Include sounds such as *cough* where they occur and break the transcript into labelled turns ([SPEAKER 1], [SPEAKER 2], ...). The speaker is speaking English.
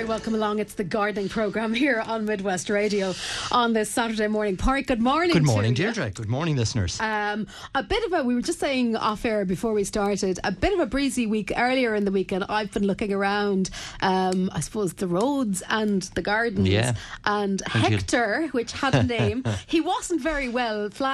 [SPEAKER 1] Very welcome along. It's the gardening programme here on Midwest Radio on this Saturday morning. Park, good morning.
[SPEAKER 2] Good morning. Deirdre. Good morning, listeners.
[SPEAKER 1] Um, a bit of a, we were just saying off air before we started, a bit of a breezy week earlier in the weekend. I've been looking around, um, I suppose, the roads and the gardens.
[SPEAKER 2] Yeah.
[SPEAKER 1] And Hector, which had a name, *laughs* he wasn't very well flagged